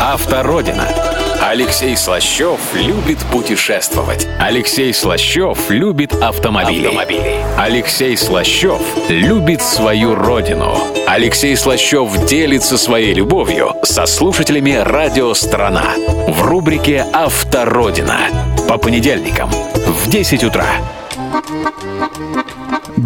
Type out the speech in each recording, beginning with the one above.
Автородина. Алексей Слащев любит путешествовать. Алексей Слащев любит автомобили. автомобили. Алексей Слащев любит свою родину. Алексей Слащев делится своей любовью со слушателями «Радио Страна» в рубрике «Автородина» по понедельникам в 10 утра.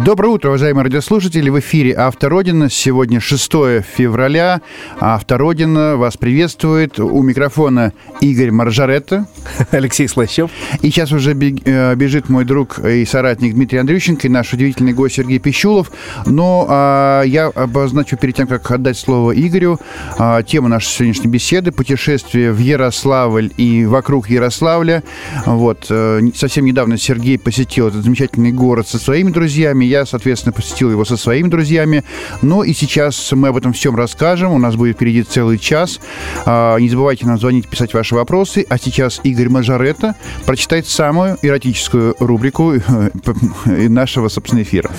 Доброе утро, уважаемые радиослушатели. В эфире «Автородина». Сегодня 6 февраля. «Автородина» вас приветствует. У микрофона Игорь Маржаретта. Алексей Слащев. И сейчас уже э, бежит мой друг и соратник Дмитрий Андрющенко и наш удивительный гость Сергей Пищулов. Но а, я обозначу перед тем, как отдать слово Игорю, а, тему нашей сегодняшней беседы – путешествие в Ярославль и вокруг Ярославля. Вот. Э, совсем недавно Сергей посетил этот замечательный город со своими друзьями друзьями. Я, соответственно, посетил его со своими друзьями. Ну и сейчас мы об этом всем расскажем. У нас будет впереди целый час. А, не забывайте нам звонить, писать ваши вопросы. А сейчас Игорь Мажоретто прочитает самую эротическую рубрику э, нашего, собственно, эфира.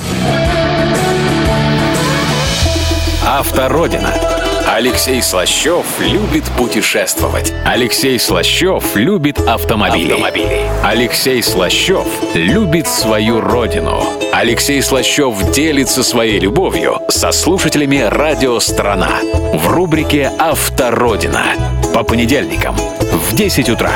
Автородина. Алексей Слащев любит путешествовать. Алексей Слащев любит автомобили. автомобили. Алексей Слащев любит свою родину. Алексей Слащев делится своей любовью со слушателями «Радио Страна» в рубрике «Автородина» по понедельникам в 10 утра.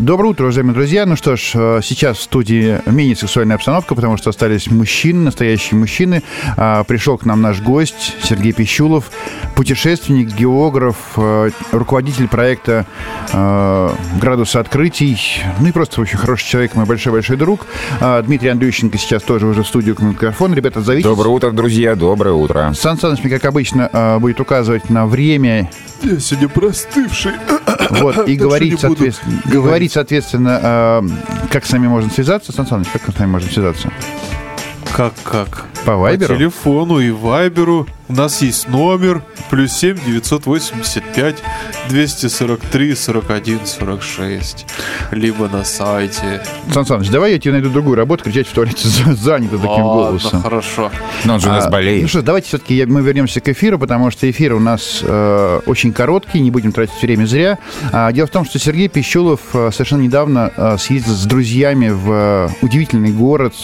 Доброе утро, уважаемые друзья. Ну что ж, э, сейчас в студии менее сексуальная обстановка, потому что остались мужчины, настоящие мужчины. А, пришел к нам наш гость Сергей Пищулов, путешественник, географ, э, руководитель проекта э, «Градуса открытий». Ну и просто очень хороший человек, мой большой-большой друг. А, Дмитрий Андрющенко сейчас тоже уже в студию к микрофону. Ребята, зовите. Доброе утро, друзья, доброе утро. Сан Саныч мне, как обычно, будет указывать на время я сегодня простывший. Вот, и говорить, соответственно, говорить, соответственно, э, как с нами можно связаться, Сан Саныч, как с нами можно связаться? Как, как? По Вайберу? По телефону и Вайберу. У нас есть номер плюс 7 985 243 41 46. Либо на сайте. Сан Саныч, давай я тебе найду другую работу, кричать в туалете занято таким Ладно, голосом. хорошо. Но он же у нас а, болеет. Ну что, давайте все-таки мы вернемся к эфиру, потому что эфир у нас э, очень короткий, не будем тратить время зря. А, дело в том, что Сергей Пищулов э, совершенно недавно э, съездил с друзьями в э, удивительный город,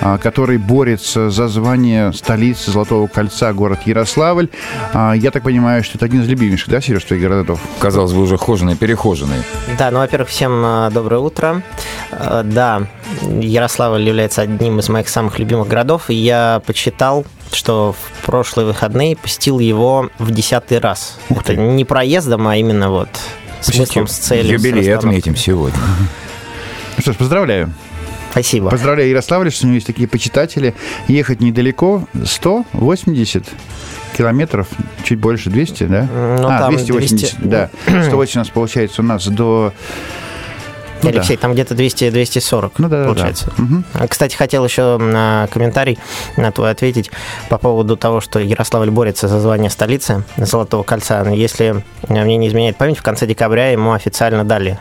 а, который борется за звание столицы Золотого кольца, город Ярославль. А, я так понимаю, что это один из любимейших, да, Сереж, твоих городов? Казалось бы, уже хоженый, перехоженный. Да, ну, во-первых, всем а, доброе утро. Да, Ярославль является одним из моих самых любимых городов, и я почитал что в прошлые выходные посетил его в десятый раз. Ух Это ты. не проездом, а именно вот смыслом, с целью. Юбилей отметим сегодня. Ну что ж, поздравляю. Спасибо. Поздравляю Ярославль, что у него есть такие почитатели. Ехать недалеко, 180 километров, чуть больше, 200, да? Ну, а, 280, 200... да. 180 у нас получается у нас до ну, Алексей, да. там где-то 200-240 ну, да, получается. Да, да. Угу. Кстати, хотел еще на комментарий на твой ответить по поводу того, что Ярославль борется за звание столицы Золотого кольца. Если мне не изменяет память, в конце декабря ему официально дали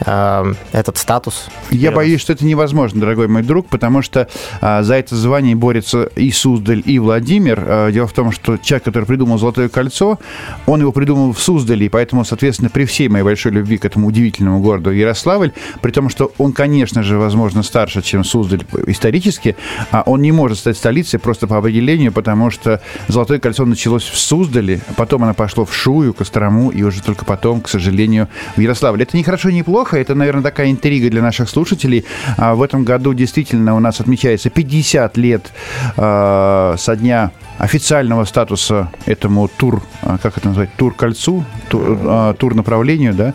э, этот статус. Я боюсь, что это невозможно, дорогой мой друг, потому что э, за это звание борется и Суздаль, и Владимир. Э, дело в том, что человек, который придумал «Золотое кольцо», он его придумал в Суздале, и поэтому, соответственно, при всей моей большой любви к этому удивительному городу Ярославль, при том, что он, конечно же, возможно, старше, чем Суздаль исторически, а он не может стать столицей просто по определению, потому что «Золотое кольцо» началось в Суздале, потом оно пошло в Шую, Кострому, и уже только потом, к сожалению, в Ярославль. Это не хорошо, не плохо, плохо. Это, наверное, такая интрига для наших слушателей. А в этом году действительно у нас отмечается 50 лет э, со дня официального статуса этому тур, а, как это назвать, тур-кольцу, тур, а, тур направлению, да,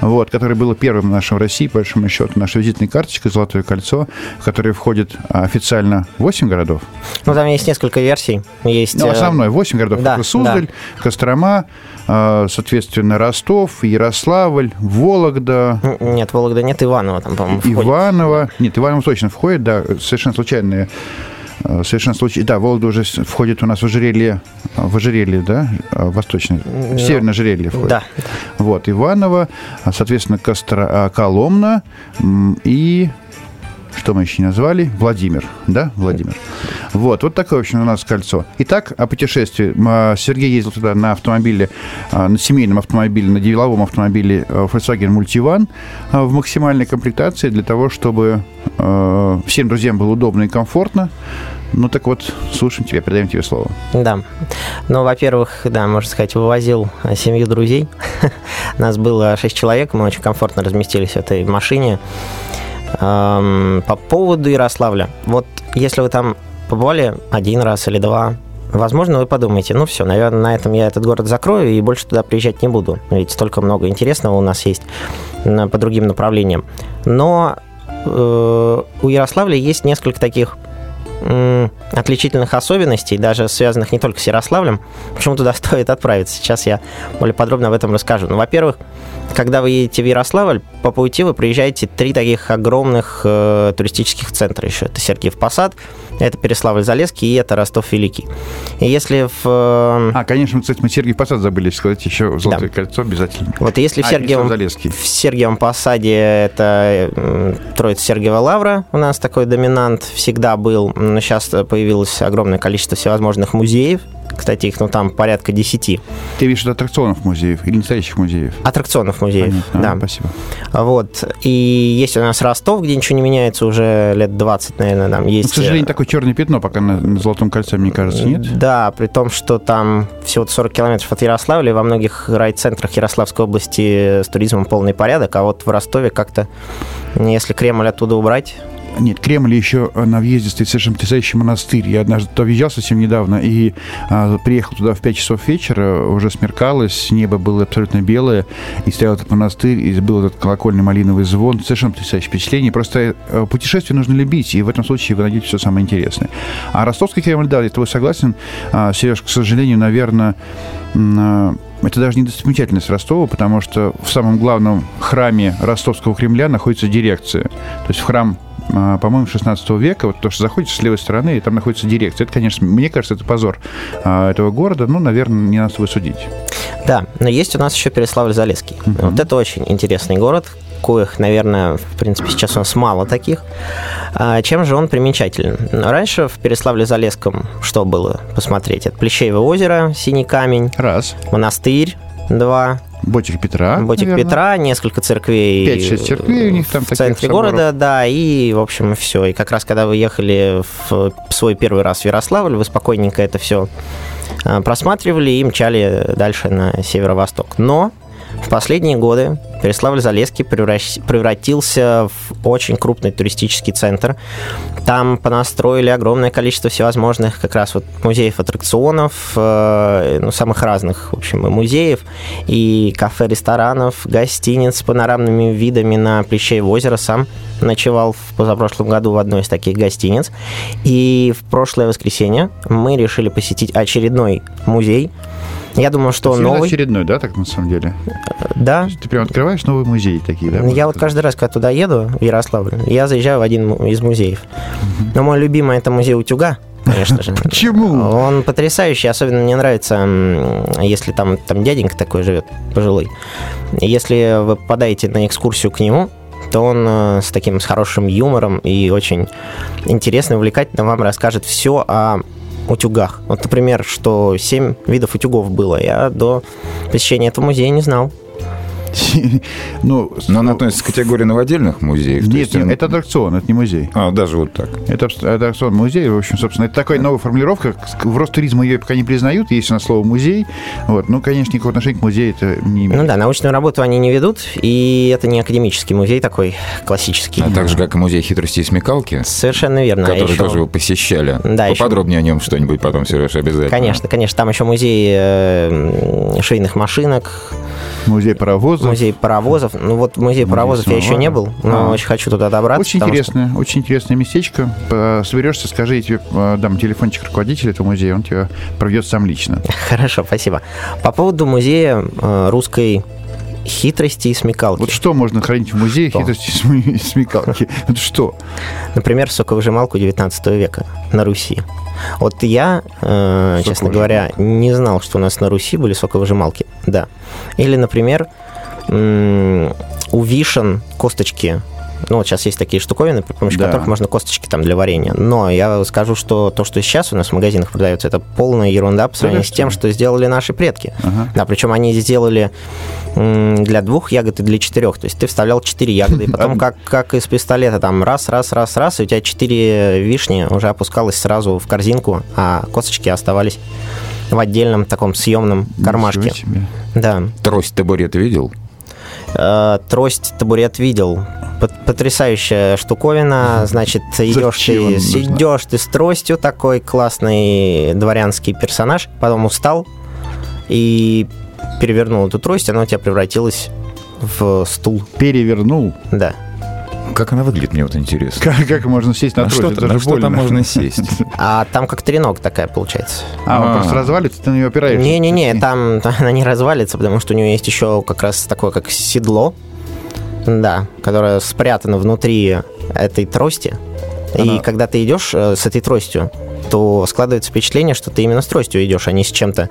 вот, который было первым в нашем России, по большому счету, наша визитная карточка «Золотое кольцо», в которое входит официально 8 городов. Ну, там есть несколько версий. Есть, ну, основной 8 городов. Да, это Суздаль, да. Кострома, а, соответственно, Ростов, Ярославль, Вологда. Нет, Вологда нет, Иваново там, по-моему, входит. Иваново. Нет, Иваново точно входит, да, совершенно случайные Э, совершенно случайно. Да, Вологда уже входит у нас в ожерелье, э, в ожерелье, да, э, восточное, в северное ожерелье входит. Да. Вот, Иваново, соответственно, Костро, Коломна и что мы еще назвали? Владимир, да, Владимир. Вот, вот такое, в общем, у нас кольцо. Итак, о путешествии. А, Сергей ездил туда на автомобиле, а, на семейном автомобиле, на деловом автомобиле Volkswagen Multivan в максимальной комплектации для того, чтобы всем друзьям было удобно и комфортно. Ну так вот, слушаем тебя, передаем тебе слово. Да. Ну, во-первых, да, можно сказать, вывозил семью друзей. Нас было шесть человек, мы очень комфортно разместились в этой машине. По поводу Ярославля. Вот если вы там побывали один раз или два, Возможно, вы подумаете, ну все, наверное, на этом я этот город закрою и больше туда приезжать не буду. Ведь столько много интересного у нас есть по другим направлениям. Но э, у Ярославля есть несколько таких отличительных особенностей, даже связанных не только с Ярославлем, почему туда стоит отправиться. Сейчас я более подробно об этом расскажу. Ну, во-первых, когда вы едете в Ярославль, по пути вы проезжаете три таких огромных э, туристических центра еще. Это Сергиев Посад, это Переславль-Залесский и это Ростов-Великий. И если в... Э, а, конечно, кстати, мы Сергиев Посад забыли сказать, еще Золотое да. кольцо обязательно. Вот если а, в, Сергиевом, в Сергиевом Посаде это Троица Сергиева Лавра, у нас такой доминант всегда был, но сейчас появилось огромное количество всевозможных музеев, кстати, их ну, там порядка 10. Ты видишь аттракционов музеев или настоящих музеев? Аттракционов музеев, Понятно. да. А, спасибо. Вот. И есть у нас Ростов, где ничего не меняется уже лет 20, наверное, там есть... Но, к сожалению, э, такое черное пятно пока на, на Золотом кольце, мне кажется, нет? Да, при том, что там всего 40 километров от Ярославля, во многих райцентрах Ярославской области с туризмом полный порядок, а вот в Ростове как-то, если Кремль оттуда убрать, нет, Кремль еще на въезде стоит совершенно потрясающий монастырь. Я однажды туда въезжал совсем недавно и а, приехал туда в 5 часов вечера, уже смеркалось, небо было абсолютно белое, и стоял этот монастырь, и был этот колокольный малиновый звон. Совершенно потрясающее впечатление. Просто э, путешествие нужно любить, и в этом случае вы найдете все самое интересное. А ростовский Кремль, да, я с тобой согласен. А, Сереж, к сожалению, наверное, а, это даже не достопримечательность Ростова, потому что в самом главном храме Ростовского Кремля находится дирекция. То есть в храм по-моему, 16 века, вот то, что заходишь с левой стороны, и там находится дирекция. Это, конечно, мне кажется, это позор а, этого города, ну, наверное, не надо с судить. Да, но есть у нас еще Переславль-Залесский. Uh-huh. Вот это очень интересный город, коих, наверное, в принципе, сейчас у нас мало таких. А чем же он примечателен? Раньше в Переславле-Залесском что было посмотреть? Это Плещеево озеро, Синий камень. Раз. Монастырь, два. Ботик Петра. Ботик наверное. Петра, несколько церквей. 5-6 церквей у них там В центре соборов. города, да, и, в общем, все. И как раз, когда вы ехали в свой первый раз в Ярославль, вы спокойненько это все а, просматривали и мчали дальше на северо-восток. Но в последние годы Переславль-Залесский превратился в очень крупный туристический центр. Там понастроили огромное количество всевозможных как раз вот музеев аттракционов, э, ну, самых разных, в общем, и музеев, и кафе, ресторанов, гостиниц с панорамными видами на Плещеево озеро. Сам ночевал в позапрошлом году в одной из таких гостиниц. И в прошлое воскресенье мы решили посетить очередной музей, я думаю, что он новый. очередной, да, так на самом деле? Да. Ты прям открываешь новый музей такие, да? Я вот каждый раз, когда туда еду, в Ярославль, я заезжаю в один из музеев. Но мой любимый это музей утюга конечно же. Почему? Он потрясающий, особенно мне нравится, если там, там дяденька такой живет, пожилой. Если вы попадаете на экскурсию к нему, то он э, с таким с хорошим юмором и очень интересно, увлекательно вам расскажет все о утюгах. Вот, например, что 7 видов утюгов было. Я до посещения этого музея не знал. Ну, Но она относится к категории новодельных музеев? Нет, нет, это аттракцион, это не музей. А, даже вот так. Это аттракцион музей, в общем, собственно, это такая новая формулировка. В Ростуризме ее пока не признают, есть у нас слово музей. Вот. Ну, конечно, никакого отношения к музею это не имеет. Ну да, научную работу они не ведут, и это не академический музей такой классический. А так же, как и музей хитрости и смекалки. Совершенно верно. А который еще... тоже вы посещали. Да, Поподробнее еще... о нем что-нибудь потом, Сереж, обязательно. Конечно, конечно. Там еще музей э, швейных машинок. Музей паровозов. Музей паровозов. Ну вот музей паровозов я еще не был, но а. очень хочу туда добраться. Очень интересное, что... очень интересное местечко. Соберешься, скажи, я тебе э, дам телефончик руководителя этого музея, он тебя проведет сам лично. Хорошо, спасибо. По поводу музея э, русской хитрости и смекалки. Вот что можно хранить в музее что? хитрости и смекалки? Это что? Например, соковыжималку 19 века на Руси. Вот я, э, честно говоря, не знал, что у нас на Руси были соковыжималки. Да. Или, например, у вишен косточки Ну, вот сейчас есть такие штуковины, при помощи да. которых можно косточки там для варенья. Но я скажу, что то, что сейчас у нас в магазинах продается, это полная ерунда по сравнению с тем, что сделали наши предки. Ага. Да, причем они сделали для двух ягод и для четырех. То есть ты вставлял четыре ягоды, и потом как, как из пистолета там раз, раз, раз, раз, и у тебя четыре вишни уже опускалось сразу в корзинку, а косточки оставались в отдельном таком съемном кармашке. Да. Трость табурет видел? Э, трость табурет видел. Потрясающая штуковина. Значит, идешь ты, идешь ты с тростью, такой классный дворянский персонаж, потом устал и перевернул эту трость, она у тебя превратилась в стул. Перевернул? Да. Как она выглядит, мне вот интересно. Как, как можно сесть на а трость? Что, на что там можно сесть? А там как треног такая получается. А, он просто развалится, ты на нее опираешься? Не-не-не, там она не развалится, потому что у нее есть еще как раз такое, как седло, да, которое спрятано внутри этой трости. И когда ты идешь э, с этой тростью, то складывается впечатление, что ты именно с тростью идешь, а не с чем-то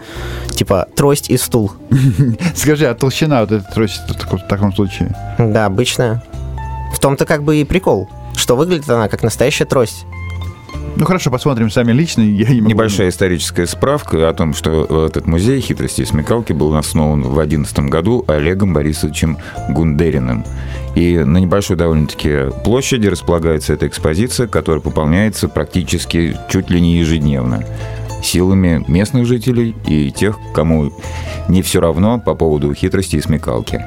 типа трость и стул. Скажи, а толщина вот этой трости в таком случае? Да, обычная. В том-то как бы и прикол, что выглядит она как настоящая трость. Ну хорошо, посмотрим сами лично. Я не могу... Небольшая историческая справка о том, что этот музей хитрости и смекалки был основан в 2011 году Олегом Борисовичем Гундериным. И на небольшой довольно-таки площади располагается эта экспозиция, которая пополняется практически чуть ли не ежедневно силами местных жителей и тех, кому не все равно по поводу хитрости и смекалки.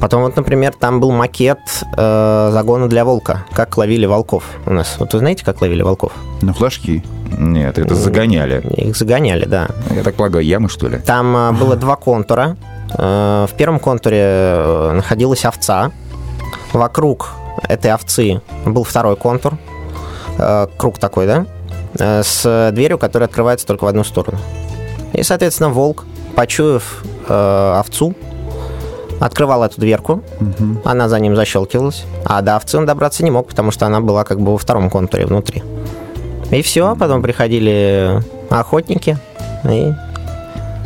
Потом вот, например, там был макет э, загона для волка. Как ловили волков у нас. Вот вы знаете, как ловили волков? На флажки. Нет, это загоняли. Их загоняли, да. Я так полагаю, ямы, что ли? Там э, было два контура. Э, в первом контуре э, находилась овца. Вокруг этой овцы был второй контур. Э, круг такой, да? Э, с дверью, которая открывается только в одну сторону. И, соответственно, волк, почуяв э, овцу, открывал эту дверку, угу. она за ним защелкивалась, а до овцы он добраться не мог, потому что она была как бы во втором контуре внутри. И все, потом приходили охотники и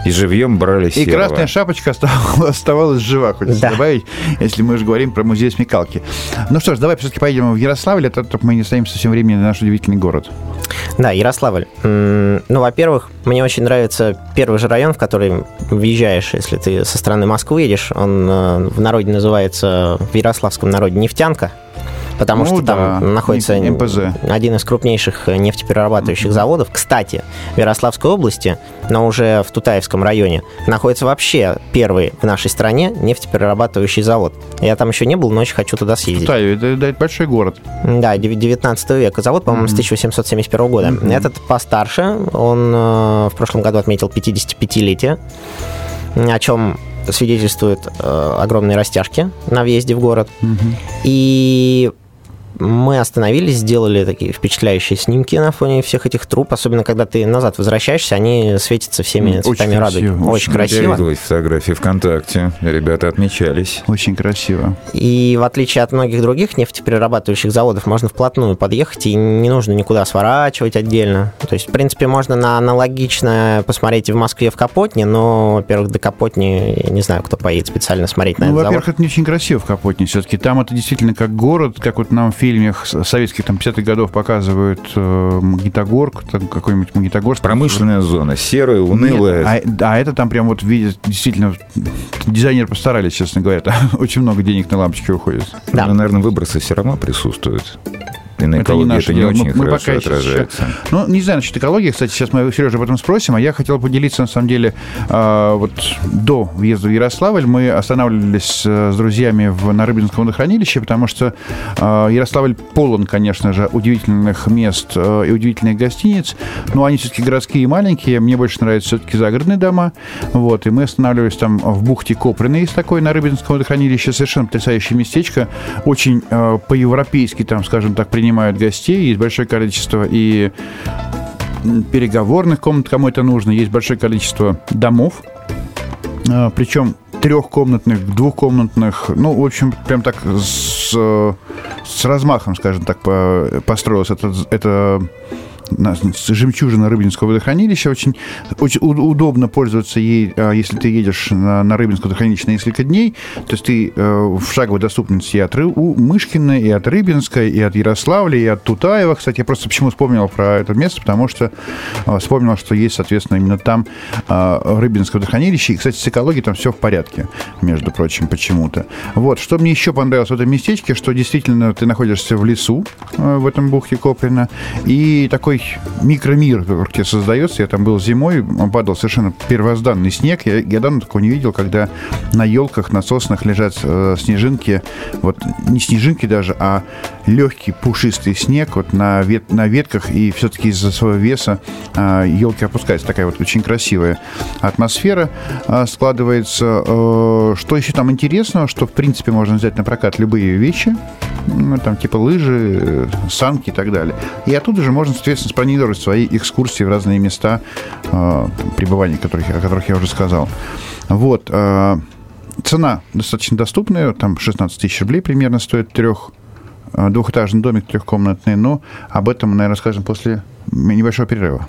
и живьем брали серого. И красная шапочка оставалась, жива, хочется да. добавить, если мы уже говорим про музей смекалки. Ну что ж, давай все-таки поедем в Ярославль, а то мы не стоим совсем времени на наш удивительный город. Да, Ярославль. Ну, во-первых, мне очень нравится первый же район, в который въезжаешь, если ты со стороны Москвы едешь. Он э, в народе называется, в Ярославском народе нефтянка потому ну, что да. там находится МПЗ. один из крупнейших нефтеперерабатывающих mm-hmm. заводов. Кстати, в Ярославской области, но уже в Тутаевском районе, находится вообще первый в нашей стране нефтеперерабатывающий завод. Я там еще не был, но очень хочу туда съездить. Тутаев, это, это, это большой город. Да, 19 века. Завод, по-моему, mm-hmm. с 1871 года. Mm-hmm. Этот постарше, он э, в прошлом году отметил 55-летие, о чем свидетельствуют э, огромные растяжки на въезде в город. Угу. И мы остановились, сделали такие впечатляющие снимки на фоне всех этих труб, особенно когда ты назад возвращаешься, они светятся всеми цветами радуги. Очень, очень красиво. Я видел фотографии ВКонтакте, ребята отмечались. Очень красиво. И в отличие от многих других нефтеперерабатывающих заводов, можно вплотную подъехать, и не нужно никуда сворачивать отдельно. То есть, в принципе, можно на аналогично посмотреть и в Москве, в Капотне, но, во-первых, до Капотни, я не знаю, кто поедет специально смотреть на ну, этот во-первых, это не очень красиво в Капотне все-таки. Там это действительно как город, как вот нам в фильмах советских там 50-х годов показывают э, Магнитогорск, там какой-нибудь Магнитогорск. Промышленная зона, серая, унылая. Нет, а, а это там прям вот видят, действительно, дизайнеры постарались, честно говоря. Очень много денег на лампочки уходит. Да. Но, наверное, выбросы все равно присутствуют и на экологии это не, это не очень мы, хорошо мы отражается. Еще, ну, не знаю насчет экологии, кстати, сейчас мы Сережа об этом спросим, а я хотел поделиться, на самом деле, э, вот до въезда в Ярославль мы останавливались э, с друзьями в, на Рыбинском водохранилище, потому что э, Ярославль полон, конечно же, удивительных мест э, и удивительных гостиниц, но они все-таки городские и маленькие, мне больше нравятся все-таки загородные дома, вот, и мы останавливались там в бухте Коприны, есть такой на Рыбинском водохранилище, совершенно потрясающее местечко, очень э, по-европейски, там, скажем так, принимается принимают гостей, есть большое количество и переговорных комнат, кому это нужно, есть большое количество домов, а, причем трехкомнатных, двухкомнатных, ну, в общем, прям так с, с размахом, скажем так, построилось это, это жемчужина Рыбинского водохранилища. Очень, очень удобно пользоваться ей, а, если ты едешь на, на Рыбинское водохранилище на несколько дней. То есть ты э, в шаговой доступности и от Ры, у Мышкина, и от Рыбинска, и от Ярославля, и от Тутаева. Кстати, я просто почему вспомнил про это место, потому что э, вспомнил, что есть, соответственно, именно там э, Рыбинское водохранилище. И, кстати, с экологией там все в порядке, между прочим, почему-то. Вот, что мне еще понравилось в этом местечке, что действительно ты находишься в лесу э, в этом бухте Коплина, и такой микромир вокруг тебя создается. Я там был зимой, падал совершенно первозданный снег. Я, я давно такого не видел, когда на елках, на соснах лежат э, снежинки, вот не снежинки даже, а легкий пушистый снег вот на, вет, на ветках, и все-таки из-за своего веса э, елки опускаются. Такая вот очень красивая атмосфера э, складывается. Э, что еще там интересного, что в принципе можно взять на прокат любые вещи, ну, там типа лыжи, э, санки и так далее. И оттуда же можно, соответственно, спланировать свои экскурсии в разные места э, пребывания, которых, о которых я уже сказал. Вот. Э, цена достаточно доступная, там 16 тысяч рублей примерно стоит трех э, двухэтажный домик трехкомнатный, но об этом мы, наверное, расскажем после небольшого перерыва.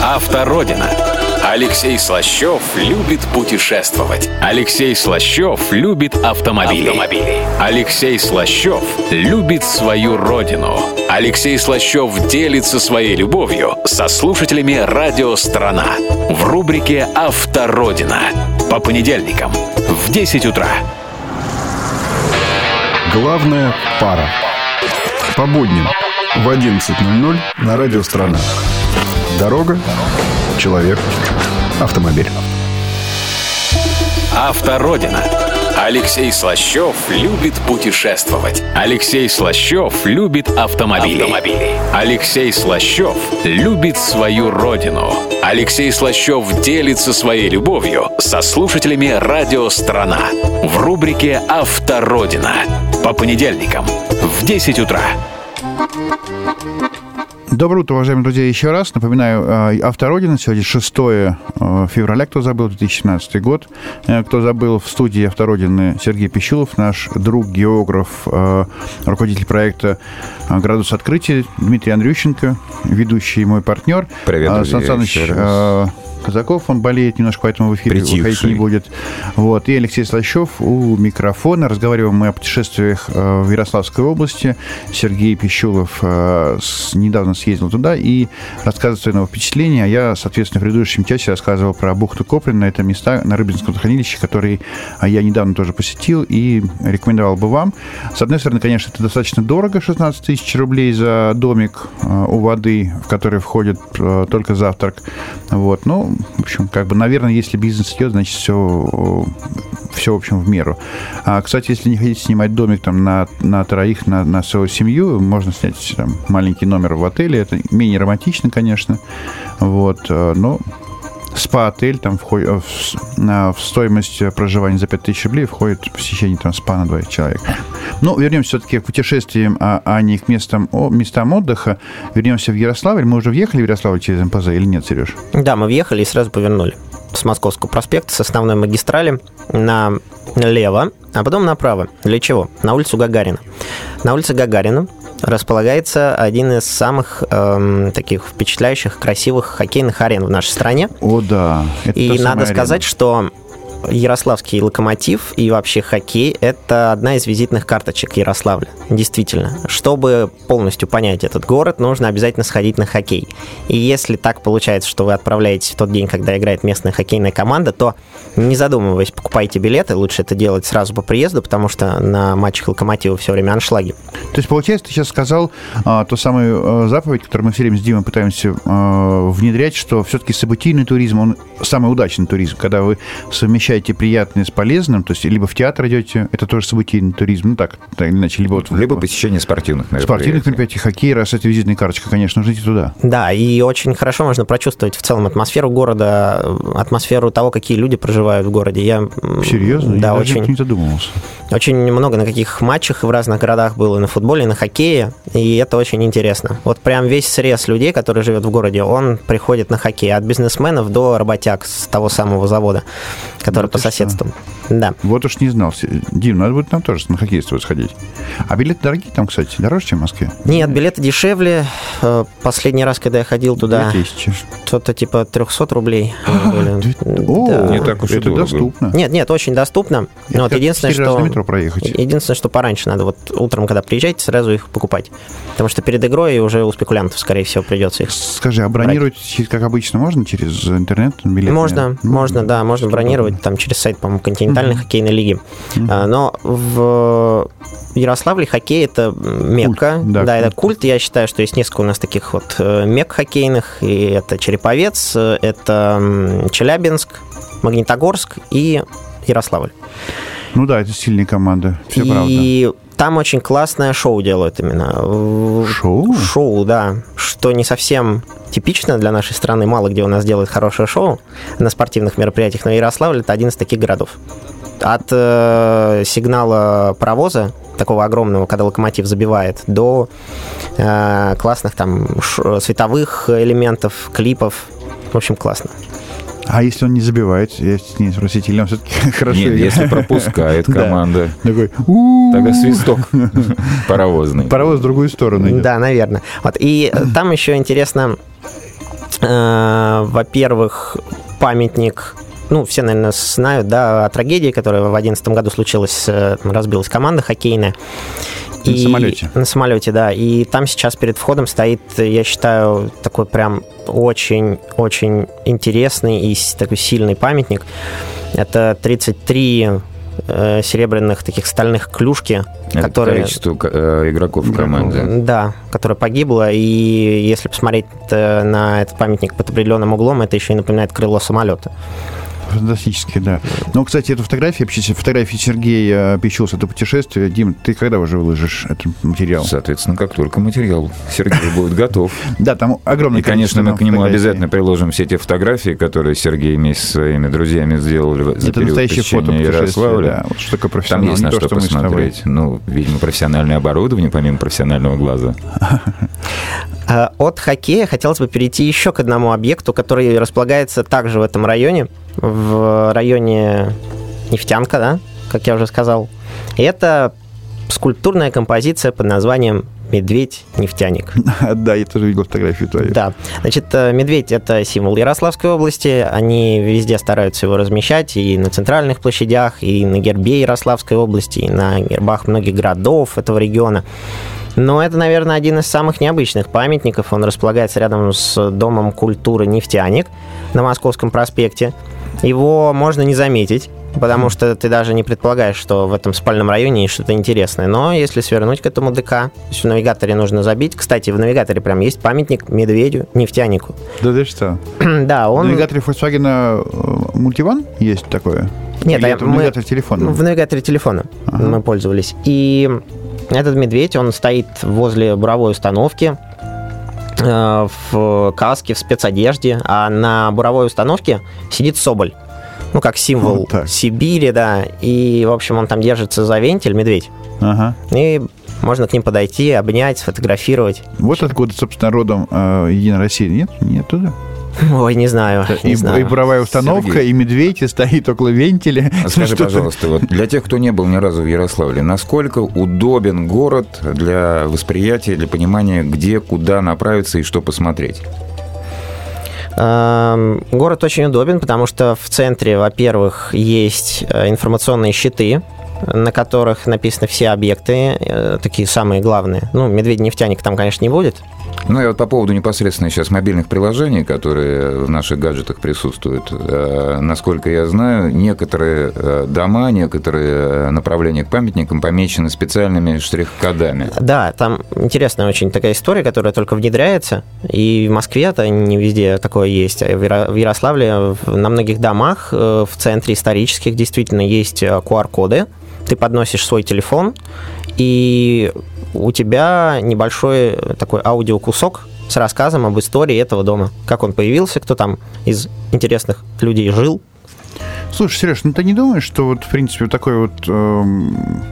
Автородина. Алексей Слащев любит путешествовать. Алексей Слащев любит автомобили. автомобили. Алексей Слащев любит свою родину. Алексей Слащев делится своей любовью со слушателями «Радио Страна» в рубрике «Автородина» по понедельникам в 10 утра. Главная пара. По будням в 11.00 на «Радио Страна». Дорога, человек, автомобиль. Автородина. Алексей Слащев любит путешествовать. Алексей Слащев любит автомобили. автомобили. Алексей Слащев любит свою родину. Алексей Слащев делится своей любовью со слушателями «Радио Страна» в рубрике «Автородина» по понедельникам в 10 утра. Доброе утро, уважаемые друзья, еще раз. Напоминаю, э, Автородина, сегодня 6 э, февраля, кто забыл, 2017 год. Э, кто забыл, в студии Автородины Сергей Пищулов, наш друг, географ, руководитель проекта «Градус открытия», Дмитрий Андрющенко, ведущий мой партнер. Привет, Сан Саныч, Казаков, он болеет немножко, поэтому в эфире Притихший. выходить не будет. Вот. И Алексей Слащев у микрофона. Разговариваем мы о путешествиях э, в Ярославской области. Сергей Пищулов э, недавно съездил туда и рассказывает свои новые впечатления. А я, соответственно, в предыдущем часе рассказывал про бухту Коплина. Это места на Рыбинском хранилище, которые я недавно тоже посетил и рекомендовал бы вам. С одной стороны, конечно, это достаточно дорого, 16 тысяч рублей за домик э, у воды, в который входит только завтрак. Вот. Но в общем, как бы, наверное, если бизнес идет, значит, все, все в общем, в меру. А, кстати, если не хотите снимать домик там на, на троих, на, на свою семью, можно снять там, маленький номер в отеле. Это менее романтично, конечно. Вот, э, но спа-отель, там входит, э, в, в стоимость проживания за 5000 рублей входит посещение там спа на двоих человек. Ну, вернемся все-таки к путешествиям, а, а не к местам, о, местам отдыха. Вернемся в Ярославль. Мы уже въехали в Ярославль через МПЗ или нет, Сереж? Да, мы въехали и сразу повернули с Московского проспекта, с основной магистрали налево, а потом направо. Для чего? На улицу Гагарина. На улице Гагарина располагается один из самых эм, таких впечатляющих, красивых хоккейных арен в нашей стране. О, да. Это и надо сказать, арена. что Ярославский локомотив и вообще хоккей – это одна из визитных карточек Ярославля. Действительно. Чтобы полностью понять этот город, нужно обязательно сходить на хоккей. И если так получается, что вы отправляетесь в тот день, когда играет местная хоккейная команда, то не задумываясь, покупайте билеты. Лучше это делать сразу по приезду, потому что на матчах локомотива все время аншлаги. То есть, получается, ты сейчас сказал а, ту самую а, заповедь, которую мы все время с Димой пытаемся а, внедрять, что все-таки событийный туризм, он самый удачный туризм, когда вы совмещаете совмещаете приятное с полезным, то есть либо в театр идете, это тоже событийный туризм, ну так, так или иначе, либо вот... Либо посещение спортивных мероприятий. Спортивных мероприятий, хоккей, раз это визитная карточка, конечно, нужно идти туда. Да, и очень хорошо можно прочувствовать в целом атмосферу города, атмосферу того, какие люди проживают в городе. Я, Серьезно? Да, Я очень, не задумывался. Очень много на каких матчах в разных городах было, на футболе, на хоккее, и это очень интересно. Вот прям весь срез людей, которые живет в городе, он приходит на хоккей, от бизнесменов до работяг с того самого завода, который который по соседству. Да. Вот уж не знал. Дим, надо будет нам тоже на хоккеиста сходить. А билеты дорогие там, кстати, дороже, чем в Москве? Нет, билеты дешевле. Э, последний раз, когда я ходил туда, что-то типа 300 рублей. О, не так уж это доступно. Нет, нет, очень доступно. Но вот единственное, что... метро проехать. Единственное, что пораньше надо. Вот утром, когда приезжаете, сразу их покупать. Потому что перед игрой уже у спекулянтов, скорее всего, придется их Скажи, а бронировать, как обычно, можно через интернет? Билет, можно, можно, да, можно бронировать там через сайт, по-моему, континентальной хоккейной лиги. Но в Ярославле хоккей это мекка, культ, да, да культ. это культ. Я считаю, что есть несколько у нас таких вот э, мек хоккейных, и это Череповец, это Челябинск, Магнитогорск и Ярославль. Ну да, это сильные команды, все и правда. И там очень классное шоу делают именно. Шоу? Шоу, да. Что не совсем типично для нашей страны. Мало где у нас делают хорошее шоу на спортивных мероприятиях, но Ярославль это один из таких городов. От э, сигнала паровоза такого огромного, когда локомотив забивает, до э, классных там световых элементов, клипов. В общем, классно. А если он не забивает, если не спросить, или он все-таки хорошо Нет, играет? если пропускает команда, такой, тогда свисток паровозный. Паровоз в другую сторону идет. Да, наверное. Вот. И там еще интересно, э, во-первых, памятник ну, все, наверное, знают, да, о трагедии, которая в 2011 году случилась, э, разбилась команда хоккейная. И, на самолете. На самолете, да. И там сейчас перед входом стоит, я считаю, такой прям очень-очень интересный и такой сильный памятник. Это 33 э, серебряных таких стальных клюшки, Это которые... количество э, игроков в команде. Да, которое погибло, и если посмотреть э, на этот памятник под определенным углом, это еще и напоминает крыло самолета. Фантастически, да. Ну, кстати, эту фотографию, фотографии Сергея Печулс, это путешествие. Дим, ты когда уже выложишь этот материал? Соответственно, как только материал Сергей будет готов. Да, там огромное И, конечно, мы к нему обязательно приложим все те фотографии, которые Сергей вместе со своими друзьями сделали за период посещения Ярославля. Что такое Там есть на что посмотреть. Ну, видимо, профессиональное оборудование, помимо профессионального глаза. А, от хоккея хотелось бы перейти еще к одному объекту, который располагается также в этом районе, в районе Нефтянка, да, как я уже сказал. И это скульптурная композиция под названием медведь-нефтяник. Да, я тоже видел фотографию твою. Да. Значит, э, медведь – это символ Ярославской области. Они везде стараются его размещать и на центральных площадях, и на гербе Ярославской области, и на гербах многих городов этого региона. Но это, наверное, один из самых необычных памятников. Он располагается рядом с Домом культуры «Нефтяник» на Московском проспекте. Его можно не заметить, потому что ты даже не предполагаешь, что в этом спальном районе есть что-то интересное. Но если свернуть к этому ДК, то есть в навигаторе нужно забить. Кстати, в навигаторе прям есть памятник медведю, нефтянику. Да ты что? да, он... В навигаторе Volkswagen э, Multivan есть такое? Нет, Или а это мы... в навигаторе телефона? В навигаторе телефона ага. мы пользовались. И этот медведь, он стоит возле буровой установки, э, в каске, в спецодежде, а на буровой установке сидит соболь. Ну, как символ вот Сибири, да. И, в общем, он там держится за вентиль, медведь. Ага. И можно к ним подойти, обнять, сфотографировать. Вот откуда, собственно, родом э, Единая Россия. Нет? Нет туда? Ой, не знаю. И, не знаю. и буровая установка, Сергей. и медведь, и стоит около вентиля. А скажи, пожалуйста, вот для тех, кто не был ни разу в Ярославле, насколько удобен город для восприятия, для понимания, где, куда направиться и что посмотреть? Эм, город очень удобен, потому что в центре, во-первых, есть э, информационные щиты, на которых написаны все объекты, э, такие самые главные. Ну, медведь-нефтяник там, конечно, не будет. Ну и вот по поводу непосредственно сейчас мобильных приложений, которые в наших гаджетах присутствуют, э, насколько я знаю, некоторые э, дома, некоторые направления к памятникам помечены специальными штрих-кодами. Да, там интересная очень такая история, которая только внедряется, и в Москве это не везде такое есть, а в Ярославле на многих домах в центре исторических действительно есть QR-коды, ты подносишь свой телефон, и у тебя небольшой такой аудиокусок с рассказом об истории этого дома. Как он появился, кто там из интересных людей жил. Слушай, Сереж, ну ты не думаешь, что вот, в принципе, такой вот... Эм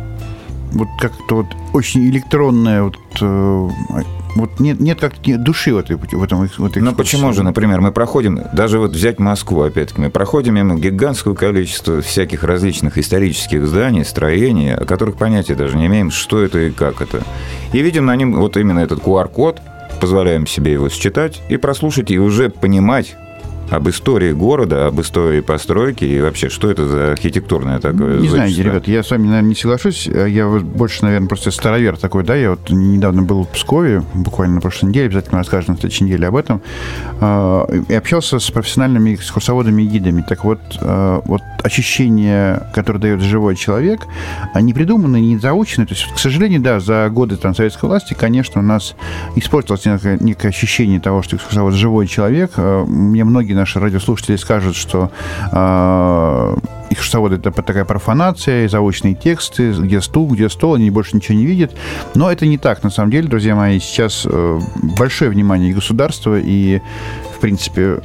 вот как-то вот очень электронная вот, э, вот нет, нет как души в, этой, в этом в этой Ну почему же, например, мы проходим, даже вот взять Москву, опять-таки, мы проходим мимо гигантского количества всяких различных исторических зданий, строений, о которых понятия даже не имеем, что это и как это. И видим на нем вот именно этот QR-код, позволяем себе его считать и прослушать, и уже понимать, об истории города, об истории постройки и вообще, что это за архитектурное такое Не знаю, ребят, я с вами, наверное, не соглашусь. Я больше, наверное, просто старовер такой, да, я вот недавно был в Пскове, буквально на прошлой неделе, обязательно расскажем на следующей неделе об этом, а, и общался с профессиональными экскурсоводами и гидами. Так вот, а, вот ощущение, которое дает живой человек, они придуманы, не заучены. То есть, к сожалению, да, за годы там, советской власти, конечно, у нас испортилось некое, некое ощущение того, что экскурсовод живой человек. А, мне многие наши радиослушатели скажут, что э, их шосовод это такая профанация, заочные тексты, где стул, где стол, они больше ничего не видят. Но это не так, на самом деле, друзья мои. Сейчас э, большое внимание и государства, и в принципе,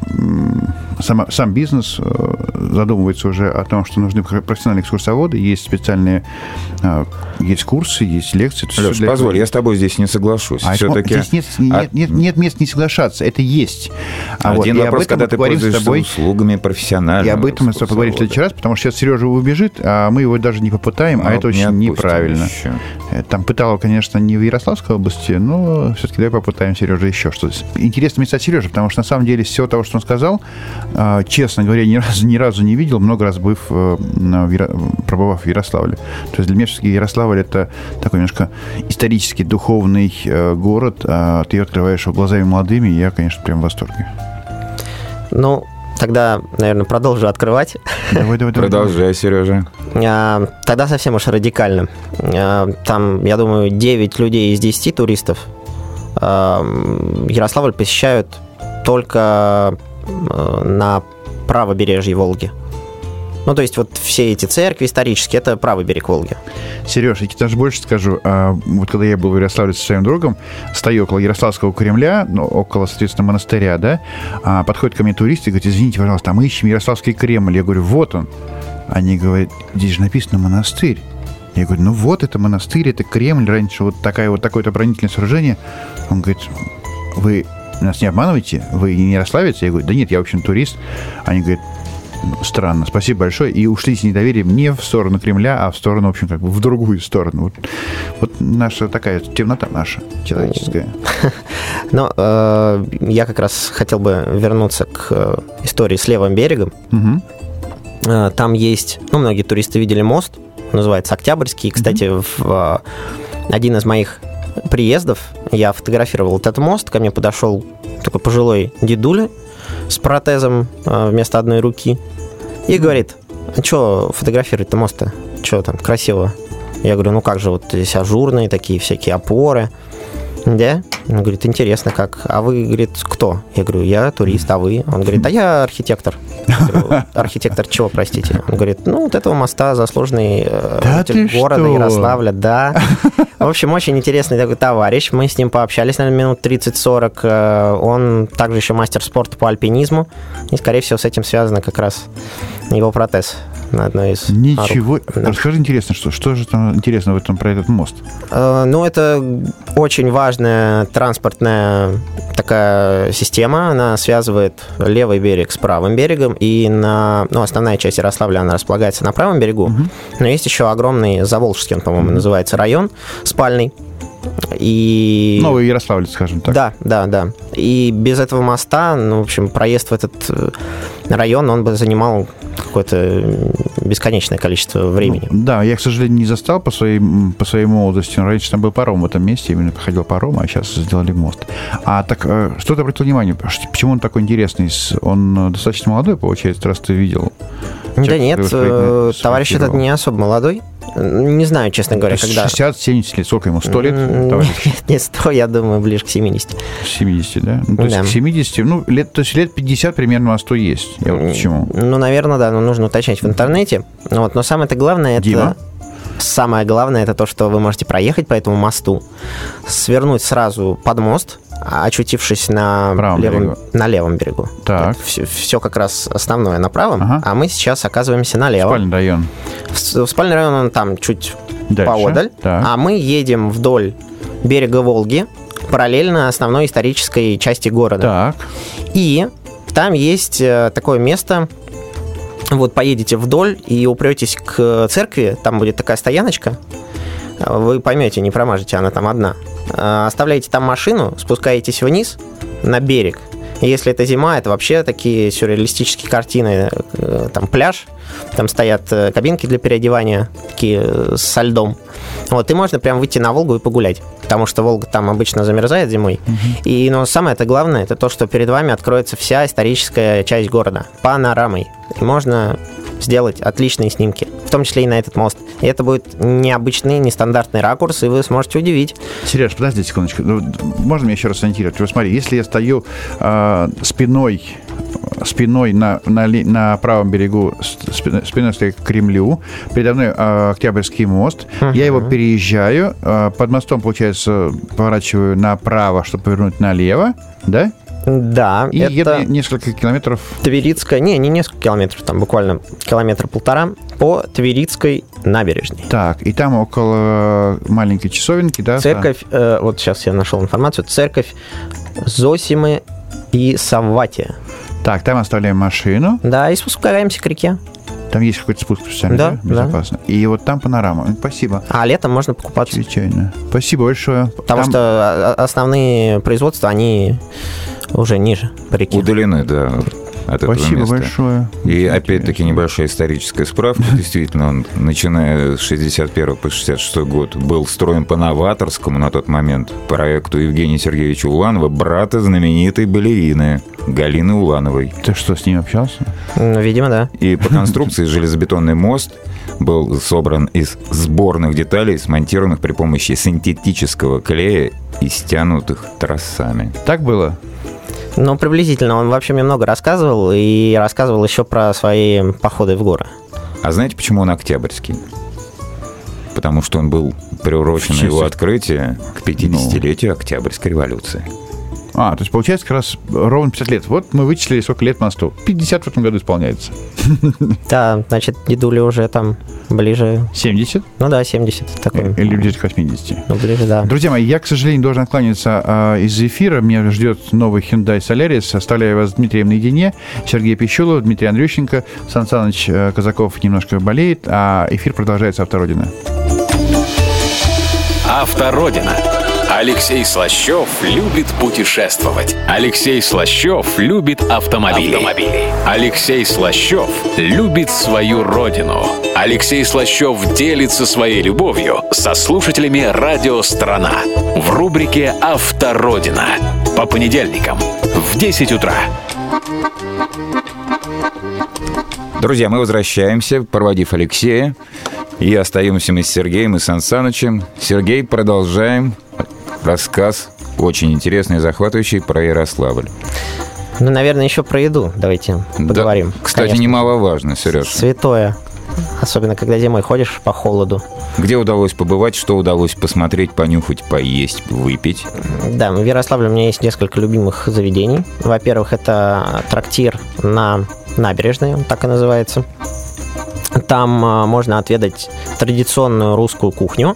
сам, сам бизнес э, задумывается уже о том, что нужны профессиональные экскурсоводы, есть специальные, э, есть курсы, есть лекции. Леш, позволь, этого... я с тобой здесь не соглашусь. А Все-таки... Здесь нет, нет, нет, нет мест не соглашаться, это есть. А Один вот, вопрос, когда ты пользуешься тобой, услугами профессионального И об этом мы с тобой поговорим в следующий раз, потому что сейчас Сережа убежит, а мы его даже не попытаем, а ну, это очень неправильно. Еще. Э, там пытало, конечно, не в Ярославской области, но все-таки давай попытаем Сережа еще что-то. Интересно места Сережа, потому что на самом деле, из всего того, что он сказал, а, честно говоря, ни разу, ни разу не видел, много раз быв, э, пробывав в Ярославле. То есть для меня все-таки Ярославль это такой немножко исторический, духовный э, город, а ты открываешь его глазами молодыми, и я, конечно, прям в восторге. Ну, Тогда, наверное, продолжу открывать. Давай, давай, давай. Продолжай, Сережа. А, тогда совсем уж радикально. А, там, я думаю, 9 людей из 10 туристов Ярославль посещают только на правобережье Волги. Ну, то есть вот все эти церкви исторические, это правый берег Волги. Сереж, я тебе даже больше скажу. А, вот когда я был в Ярославле со своим другом, стою около Ярославского Кремля, ну, около, соответственно, монастыря, да, а подходит ко мне туристы и говорит, извините, пожалуйста, а мы ищем Ярославский Кремль. Я говорю, вот он. Они говорят, здесь же написано монастырь. Я говорю, ну вот это монастырь, это Кремль, раньше вот такая вот такое-то оборонительное сооружение. Он говорит, вы нас не обманываете, вы не ярославец? Я говорю, да нет, я, в общем, турист. Они говорят, странно, спасибо большое. И ушли с недоверием не в сторону Кремля, а в сторону, в общем, как бы в другую сторону. Вот, вот наша такая темнота наша человеческая. Но э, я как раз хотел бы вернуться к э, истории с левым берегом. Э, там есть, ну, многие туристы видели мост, называется Октябрьский. Кстати, в один из моих приездов я фотографировал этот мост, ко мне подошел такой пожилой дедуля с протезом вместо одной руки и говорит, а что фотографировать-то мост-то? Что там, красиво? Я говорю, ну как же, вот здесь ажурные такие всякие опоры. Да? Он говорит, интересно как. А вы, говорит, кто? Я говорю, я турист, а вы? Он говорит, а я архитектор. Я говорю, архитектор чего, простите? Он говорит, ну, вот этого моста, заслуженный э, да города что? Ярославля, да. В общем, очень интересный такой товарищ. Мы с ним пообщались, наверное, минут 30-40. Э, он также еще мастер спорта по альпинизму. И, скорее всего, с этим связано как раз его протез на одной из Ничего. Рук. Расскажи интересно, что, что же там интересно в этом про этот мост? Э, ну, это очень важная транспортная такая система. Она связывает левый берег с правым берегом. И на, ну, основная часть Ярославля, она располагается на правом берегу. Угу. Но есть еще огромный Заволжский, он, по-моему, угу. называется район спальный. И... Новый Ярославль, скажем так. Да, да, да. И без этого моста, ну, в общем, проезд в этот э, район, он бы занимал какое-то бесконечное количество времени. Ну, да, я, к сожалению, не застал по своей, по своей молодости. Но раньше там был паром в этом месте, именно проходил паром, а сейчас сделали мост. А так, э, что ты обратил внимание? Почему он такой интересный? Он достаточно молодой, получается, раз ты видел? Да нет, э, товарищ этот не особо молодой. Не знаю, честно говоря, когда... 60-70 лет. Сколько ему? 100 лет? Нет, не 100, я думаю, ближе к 70. 70, да? Ну, то есть к 70, ну, лет, то есть лет 50 примерно на 100 есть. Я вот почему. Ну, наверное, да, но нужно уточнять в интернете. Вот, но самое-то главное, это... Дима? Самое главное это то, что вы можете проехать по этому мосту, свернуть сразу под мост, очутившись на, левом, берегу. на левом берегу. Так. Все, все как раз основное на правом, ага. а мы сейчас оказываемся на левом. Спальный район. В, спальный район он там чуть Дальше. поодаль, так. а мы едем вдоль берега Волги, параллельно основной исторической части города. Так. И там есть э, такое место, вот поедете вдоль и упретесь к церкви, там будет такая стояночка, вы поймете, не промажете, она там одна. Э, оставляете там машину, спускаетесь вниз на берег. Если это зима, это вообще такие сюрреалистические картины. Э, там пляж, там стоят кабинки для переодевания, такие со льдом. Вот, и можно прям выйти на Волгу и погулять потому что Волга там обычно замерзает зимой. Угу. И, но самое это главное, это то, что перед вами откроется вся историческая часть города панорамой. И можно сделать отличные снимки, в том числе и на этот мост. И это будет необычный, нестандартный ракурс, и вы сможете удивить. Сереж, подожди секундочку. Ну, можно мне еще раз сориентировать? Вот смотри, если я стою э, спиной спиной на, на, на правом берегу, спиной стою к Кремлю, передо мной э, Октябрьский мост, uh-huh. я его переезжаю, э, под мостом, получается, поворачиваю направо, чтобы повернуть налево, да? Да, и это еду несколько километров. Тверицкая, не, не несколько километров, там буквально километр полтора по Тверицкой набережной. Так, и там около маленькой часовенки, да? Церковь, э, вот сейчас я нашел информацию, церковь Зосимы и Савватия. Так, там оставляем машину. Да, и спускаемся к реке. Там есть какой-то спуск специальный, да? да? Безопасно. Да. И вот там панорама. Спасибо. А летом можно покупаться. Чрезвычайно. Спасибо большое. Потому там... что основные производства, они уже ниже по реке. Удалены, да от этого Спасибо места. большое. И опять-таки небольшая историческая справка. Действительно, он, начиная с 61 по 66 год, был строен по новаторскому на тот момент проекту Евгения Сергеевича Уланова, брата знаменитой балерины Галины Улановой. Ты что, с ним общался? Ну, видимо, да. И по конструкции железобетонный мост был собран из сборных деталей, смонтированных при помощи синтетического клея и стянутых трассами. Так было? Ну, приблизительно. Он вообще мне много рассказывал, и рассказывал еще про свои походы в горы. А знаете, почему он октябрьский? Потому что он был приурочен его открытие к 50-летию ну. Октябрьской революции. А, то есть получается как раз ровно 50 лет. Вот мы вычислили, сколько лет мосту. 50 в этом году исполняется. Да, значит, дедули уже там ближе... 70? Ну да, 70. Такой. Или ближе к 80. Ну, ближе, да. Друзья мои, я, к сожалению, должен откланяться э, из эфира. Меня ждет новый Hyundai Solaris. Оставляю вас с Дмитрием наедине. Сергей Пищулов, Дмитрий Андрющенко. Сан Саныч э, Казаков немножко болеет, а эфир продолжается «Автородина». «Автородина». Алексей Слащев любит путешествовать. Алексей Слащев любит автомобили. автомобили. Алексей Слащев любит свою родину. Алексей Слащев делится своей любовью со слушателями «Радио Страна» в рубрике «Автородина» по понедельникам в 10 утра. Друзья, мы возвращаемся, проводив Алексея. И остаемся мы с Сергеем и Сан Санычем. Сергей, продолжаем рассказ очень интересный и захватывающий про Ярославль. Ну, наверное, еще про еду давайте поговорим. Да, кстати, Конечно. немаловажно, Сереж. Святое. Особенно, когда зимой ходишь по холоду. Где удалось побывать, что удалось посмотреть, понюхать, поесть, выпить? Да, в Ярославле у меня есть несколько любимых заведений. Во-первых, это трактир на набережной, он так и называется. Там а, можно отведать традиционную русскую кухню.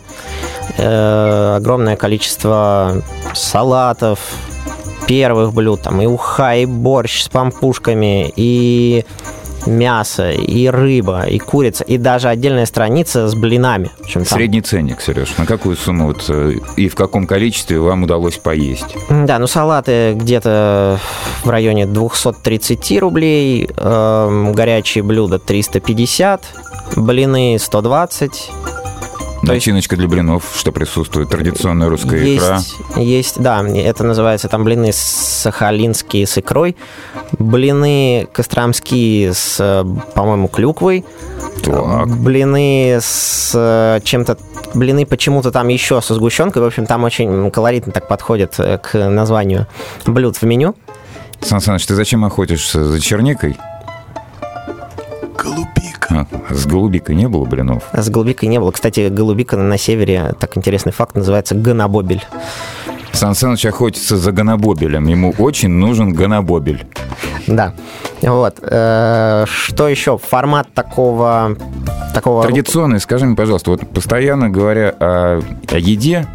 Э, огромное количество салатов, первых блюд, там и уха, и борщ с пампушками, и мясо, и рыба, и курица, и даже отдельная страница с блинами. Там... Средний ценник, Сереж, на какую сумму вот, э, и в каком количестве вам удалось поесть? Да, ну салаты где-то в районе 230 рублей, э, горячие блюда 350, блины 120, Начиночка для блинов, что присутствует, традиционная русская есть, икра. Есть, да, это называется там блины сахалинские с икрой, блины костромские с, по-моему, клюквой, так. блины с э, чем-то блины почему-то там еще со сгущенкой. В общем, там очень колоритно так подходит э, к названию блюд в меню. Сан Саныч, ты зачем охотишься за черникой? Голубика. А, с голубикой не было блинов? С голубикой не было. Кстати, голубика на севере, так интересный факт, называется ганабобель. Сан Саныч охотится за ганабобелем. Ему очень нужен ганабобель. Да. Вот. Э, что еще? Формат такого... такого... Традиционный, скажи мне, пожалуйста, вот постоянно говоря о, о еде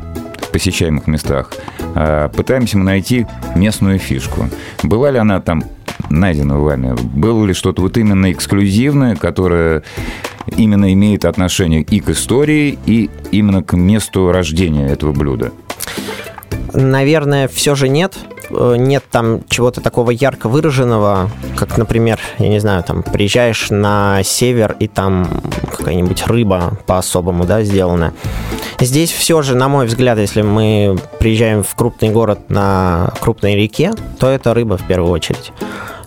посещаемых местах, а, пытаемся мы найти местную фишку. Была ли она там найдена вами? Было ли что-то вот именно эксклюзивное, которое именно имеет отношение и к истории, и именно к месту рождения этого блюда? Наверное, все же нет. Э, нет там чего-то такого ярко выраженного, как, например, я не знаю, там приезжаешь на север и там какая-нибудь рыба по-особому, да, сделана. Здесь все же, на мой взгляд, если мы приезжаем в крупный город на крупной реке, то это рыба в первую очередь.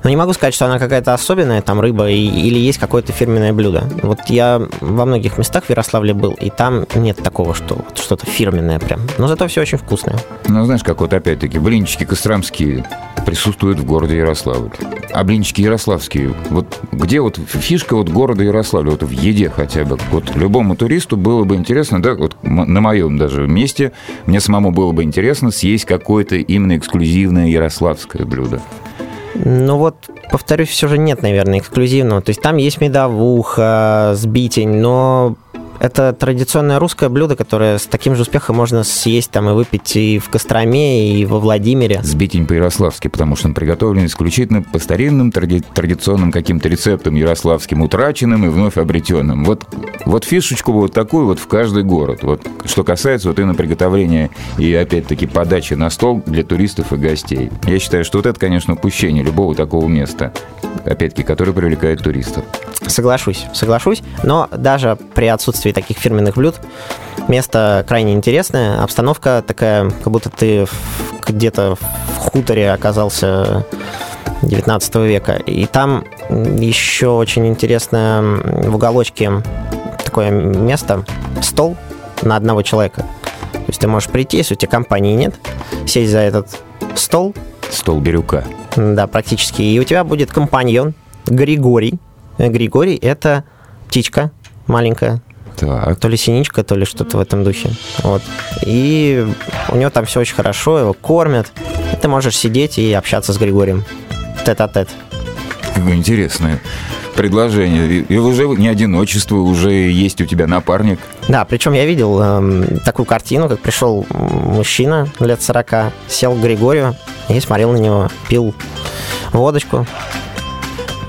Но не могу сказать, что она какая-то особенная, там рыба, и, или есть какое-то фирменное блюдо. Вот я во многих местах в Ярославле был, и там нет такого, что вот что-то фирменное прям. Но зато все очень вкусное. Ну, знаешь, как вот опять-таки блинчики костромские присутствуют в городе Ярославль. А блинчики ярославские, вот где вот фишка вот города Ярославля, вот в еде хотя бы. Вот любому туристу было бы интересно, да, вот на моем даже месте, мне самому было бы интересно съесть какое-то именно эксклюзивное ярославское блюдо. Ну вот, повторюсь, все же нет, наверное, эксклюзивного. То есть там есть медовуха, сбитень, но это традиционное русское блюдо, которое с таким же успехом можно съесть там и выпить и в Костроме, и во Владимире. Сбитень по-ярославски, потому что он приготовлен исключительно по старинным тради- традиционным каким-то рецептам ярославским, утраченным и вновь обретенным. Вот, вот фишечку вот такую вот в каждый город. Вот, что касается вот именно приготовления и, опять-таки, подачи на стол для туристов и гостей. Я считаю, что вот это, конечно, упущение любого такого места, опять-таки, которое привлекает туристов. Соглашусь, соглашусь, но даже при отсутствии отсутствии таких фирменных блюд. Место крайне интересное, обстановка такая, как будто ты где-то в хуторе оказался 19 века. И там еще очень интересное в уголочке такое место, стол на одного человека. То есть ты можешь прийти, если у тебя компании нет, сесть за этот стол. Стол Бирюка. Да, практически. И у тебя будет компаньон Григорий. Григорий – это птичка маленькая, так. То ли синичка, то ли что-то в этом духе. Вот. И у него там все очень хорошо, его кормят. И ты можешь сидеть и общаться с Григорием. Тет-а-тет. Какое интересное предложение. И уже не одиночество, уже есть у тебя напарник. Да, причем я видел э, такую картину, как пришел мужчина лет 40, сел к Григорию и смотрел на него, пил водочку,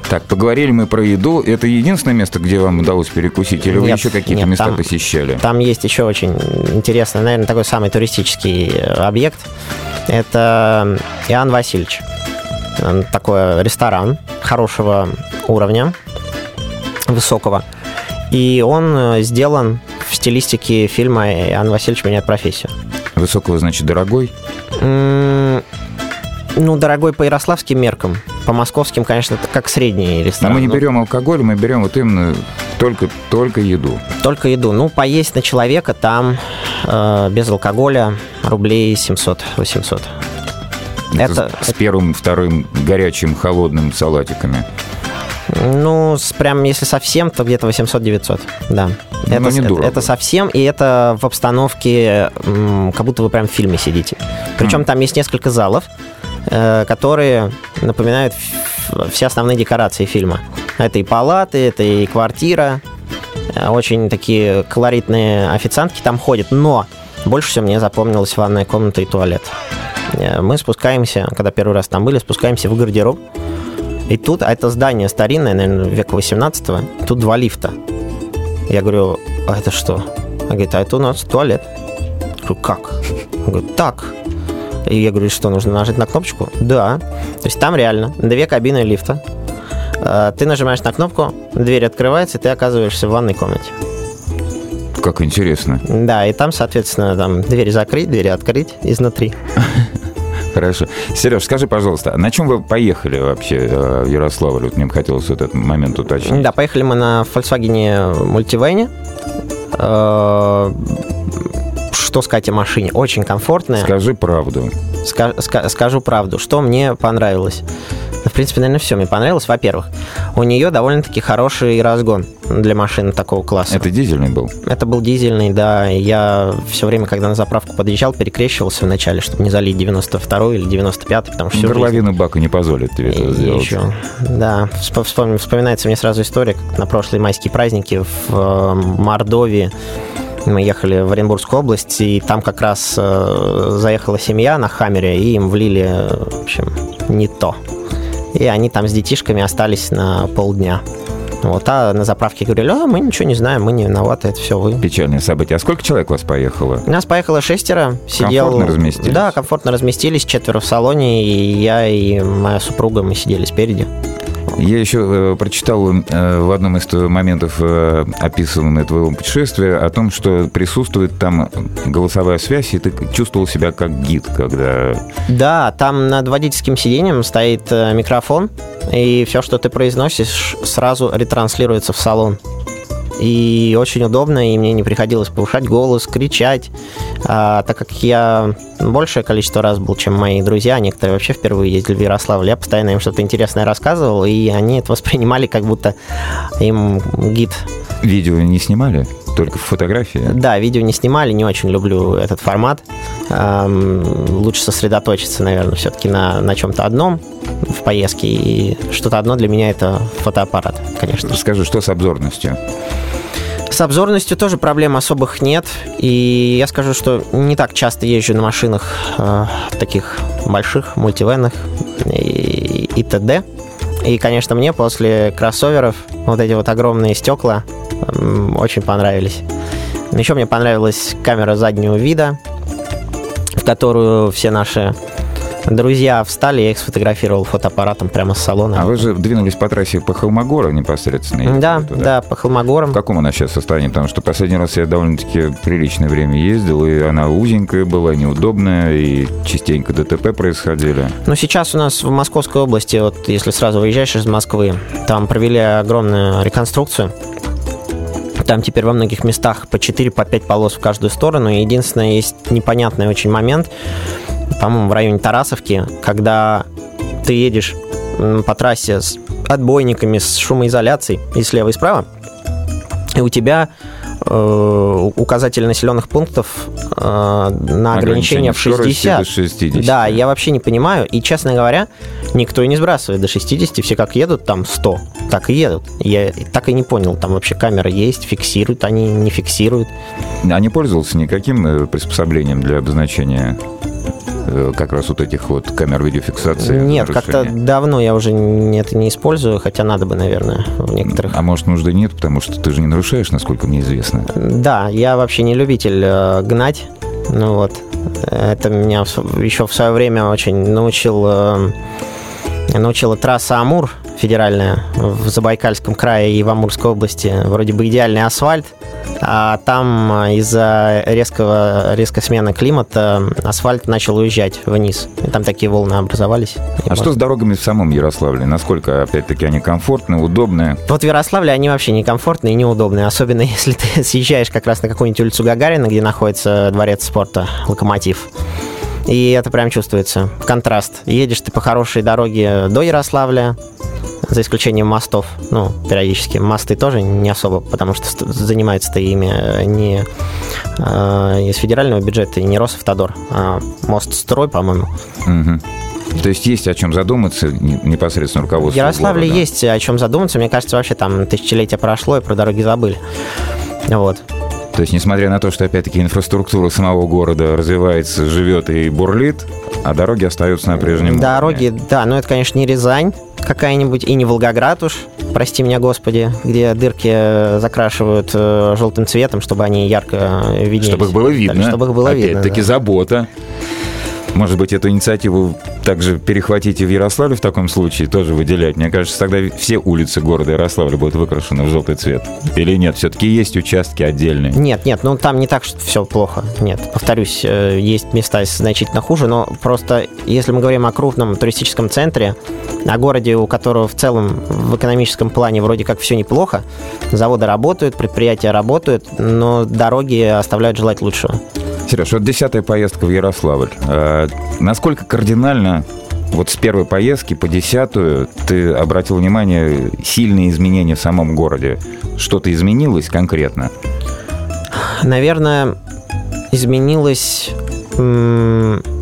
так, поговорили мы про еду. Это единственное место, где вам удалось перекусить? Или нет, вы еще какие-то места там, посещали? Там есть еще очень интересный, наверное, такой самый туристический э, объект. Это Иоанн Васильевич. Такой ресторан хорошего уровня, высокого. И он э, сделан в стилистике фильма «Иоанн Васильевич меняет профессию». Высокого, значит, дорогой? Ну, дорогой по ярославским меркам. По московским, конечно, это как средний ресторан. Но мы не берем алкоголь, мы берем вот именно только, только еду. Только еду. Ну, поесть на человека там э, без алкоголя рублей 700-800. Это, с, с первым, вторым горячим, холодным салатиками. Ну, с, прям если совсем, то где-то 800-900, да. Ну, это, это, это совсем, и это в обстановке, как будто вы прям в фильме сидите. Причем mm. там есть несколько залов, которые напоминают все основные декорации фильма. Это и палаты, это и квартира. Э, очень такие колоритные официантки там ходят. Но больше всего мне запомнилась ванная комната и туалет. Э, мы спускаемся, когда первый раз там были, спускаемся в гардероб. И тут, а это здание старинное, наверное, века 18 тут два лифта. Я говорю, а это что? Она говорит, а это у нас туалет. Я говорю, как? Он говорит, так. И я говорю, что нужно нажать на кнопочку? Да. То есть там реально две кабины лифта. А, ты нажимаешь на кнопку, дверь открывается, и ты оказываешься в ванной комнате. Как интересно. Да, и там, соответственно, там двери закрыть, двери открыть изнутри. Хорошо. Сереж, скажи, пожалуйста, на чем вы поехали вообще э, в Ярославль? Вот мне бы хотелось этот момент уточнить. Да, поехали мы на Volkswagen Multivan что сказать о машине? Очень комфортная. Скажи правду. Ска- ска- скажу правду. Что мне понравилось? В принципе, наверное, все мне понравилось. Во-первых, у нее довольно-таки хороший разгон для машины такого класса. Это дизельный был? Это был дизельный, да. Я все время, когда на заправку подъезжал, перекрещивался вначале, чтобы не залить 92 или 95 потому что... Горловина жизнь... бака не позволит тебе это сделать. Еще. Да. Вспом... Вспоминается мне сразу история, как на прошлые майские праздники в э, Мордовии Мы ехали в Оренбургскую область, и там как раз э, заехала семья на Хаммере, и им влили, в общем, не то. И они там с детишками остались на полдня. Вот, а на заправке говорили, а мы ничего не знаем, мы не виноваты, это все вы. Печальное событие. А сколько человек у вас поехало? У нас поехало шестеро. Сидел... Комфортно разместились? Да, комфортно разместились, четверо в салоне, и я и моя супруга, мы сидели спереди. Я еще э, прочитал э, в одном из моментов э, описанного твоего путешествия о том, что присутствует там голосовая связь, и ты чувствовал себя как гид, когда... Да, там над водительским сиденьем стоит э, микрофон, и все, что ты произносишь, сразу ретранслируется в салон и очень удобно, и мне не приходилось повышать голос, кричать, а, так как я большее количество раз был, чем мои друзья, некоторые вообще впервые ездили в Ярославль, я постоянно им что-то интересное рассказывал, и они это воспринимали, как будто им гид. Видео не снимали? Только фотографии? Да, видео не снимали, не очень люблю этот формат. Лучше сосредоточиться, наверное, все-таки на, на чем-то одном в поездке. И что-то одно для меня это фотоаппарат, конечно. Скажи, что с обзорностью? С обзорностью тоже проблем особых нет. И я скажу, что не так часто езжу на машинах э, таких больших, мультивенных и, и т.д. И, конечно, мне после кроссоверов вот эти вот огромные стекла очень понравились. Еще мне понравилась камера заднего вида, в которую все наши друзья встали, я их сфотографировал фотоаппаратом прямо с салона. А вы же двинулись по трассе по Холмогору непосредственно? Да, туда. да, по Холмогорам. В каком она сейчас состоянии? Потому что последний раз я довольно-таки приличное время ездил, и она узенькая была, неудобная, и частенько ДТП происходили. Ну, сейчас у нас в Московской области, вот если сразу выезжаешь из Москвы, там провели огромную реконструкцию. Там теперь во многих местах по 4, по 5 полос в каждую сторону. И единственное, есть непонятный очень момент по-моему, в районе Тарасовки, когда ты едешь по трассе с отбойниками, с шумоизоляцией и слева и справа, и у тебя э, указатель населенных пунктов э, на ограничение, ограничение в 60. 60. Да, я вообще не понимаю. И, честно говоря, никто и не сбрасывает до 60. Все как едут, там 100, так и едут. Я так и не понял, там вообще камера есть, фиксируют они, не фиксируют. А не пользовался никаким э, приспособлением для обозначения как раз вот этих вот камер видеофиксации? Нет, как-то давно я уже это не использую, хотя надо бы, наверное, в некоторых. А может, нужды нет, потому что ты же не нарушаешь, насколько мне известно. Да, я вообще не любитель э, гнать. Ну вот, это меня еще в свое время очень научил э, научила трасса Амур федеральная в Забайкальском крае и в Амурской области. Вроде бы идеальный асфальт, а там а, из-за резкого, резкой смены климата асфальт начал уезжать вниз. И там такие волны образовались. А что с дорогами в самом Ярославле? Насколько, опять-таки, они комфортные, удобные? Вот в Ярославле они вообще некомфортные и неудобные. Особенно если ты съезжаешь как раз на какую-нибудь улицу Гагарина, где находится дворец спорта «Локомотив». И это прям чувствуется. Контраст. Едешь ты по хорошей дороге до Ярославля, за исключением мостов. Ну, периодически. Мосты тоже не особо, потому что занимается-то ими э, не э, из федерального бюджета и не Росавтодор, а мост Строй, по-моему. Угу. То есть есть о чем задуматься непосредственно руководство. В Ярославле города. есть о чем задуматься. Мне кажется, вообще там тысячелетие прошло, и про дороги забыли. Вот. То есть, несмотря на то, что, опять-таки, инфраструктура самого города развивается, живет и бурлит, а дороги остаются на прежнем Дороги, уровне. да, но это, конечно, не Рязань какая-нибудь, и не Волгоград уж, прости меня, Господи, где дырки закрашивают э, желтым цветом, чтобы они ярко виднелись. Чтобы их было видно. чтобы их было Опять-таки видно. Опять-таки да. забота. Может быть, эту инициативу также перехватите в Ярославле в таком случае, тоже выделять. Мне кажется, тогда все улицы города Ярославля будут выкрашены в желтый цвет. Или нет? Все-таки есть участки отдельные? Нет, нет, ну там не так, что все плохо. Нет, повторюсь, э, есть места значительно хуже, но просто если мы говорим о крупном туристическом центре, о городе, у которого в целом в экономическом плане вроде как все неплохо, заводы работают, предприятия работают, но дороги оставляют желать лучшего. Сереж, вот десятая поездка в Ярославль. А, насколько кардинально вот с первой поездки по десятую ты обратил внимание сильные изменения в самом городе? Что-то изменилось конкретно? Наверное, изменилось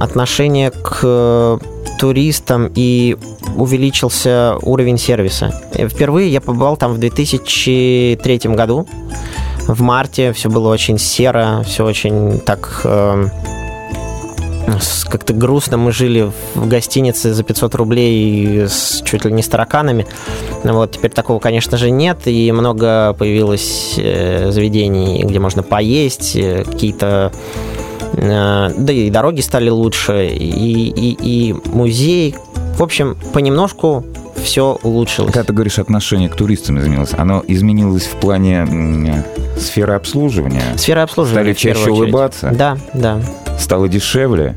отношение к туристам и увеличился уровень сервиса. Впервые я побывал там в 2003 году. В марте все было очень серо, все очень так э, как-то грустно. Мы жили в гостинице за 500 рублей с чуть ли не с тараканами. Вот, теперь такого, конечно же, нет. И много появилось э, заведений, где можно поесть, э, какие-то э, да и дороги стали лучше, и, и, и музей. В общем, понемножку все улучшилось. Когда ты говоришь, отношение к туристам изменилось, оно изменилось в плане сферы обслуживания? Сфера обслуживания. Стали чаще улыбаться? Да, да. Стало дешевле?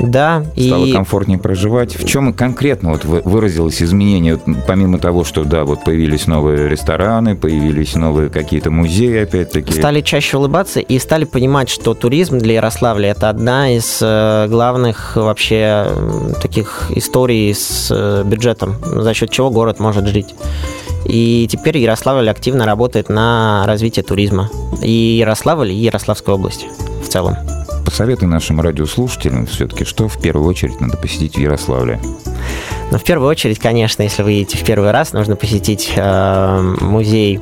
Да. Стало и... комфортнее проживать. В чем конкретно вот выразилось изменение, помимо того, что, да, вот появились новые рестораны, появились новые какие-то музеи, опять-таки? Стали чаще улыбаться и стали понимать, что туризм для Ярославля – это одна из э, главных вообще таких историй с э, бюджетом, за счет чего город может жить. И теперь Ярославль активно работает на развитие туризма. И Ярославль, и Ярославской области в целом посоветуй нашим радиослушателям все-таки, что в первую очередь надо посетить в Ярославле? Ну, в первую очередь, конечно, если вы едете в первый раз, нужно посетить э, музей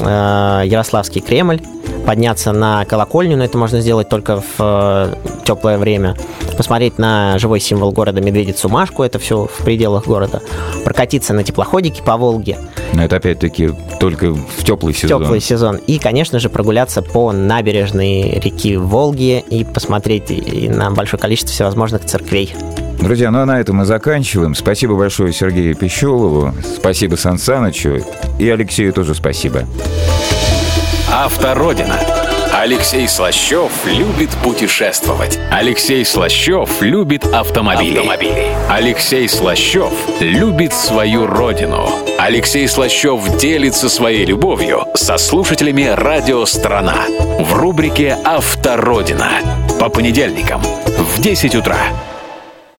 э, Ярославский Кремль, подняться на колокольню, но это можно сделать только в э, теплое время, посмотреть на живой символ города Медведицу Машку, это все в пределах города, прокатиться на теплоходике по Волге. Но это опять-таки только в теплый сезон. Теплый сезон. И, конечно же, прогуляться по набережной реки Волги и посмотреть на большое количество всевозможных церквей. Друзья, ну а на этом мы заканчиваем. Спасибо большое Сергею Пищелову, спасибо Сан Санычу и Алексею тоже спасибо. Автородина. Алексей Слащев любит путешествовать. Алексей Слащев любит автомобили. автомобили. Алексей Слащев любит свою родину. Алексей Слащев делится своей любовью со слушателями «Радио Страна» в рубрике «Автородина» по понедельникам в 10 утра.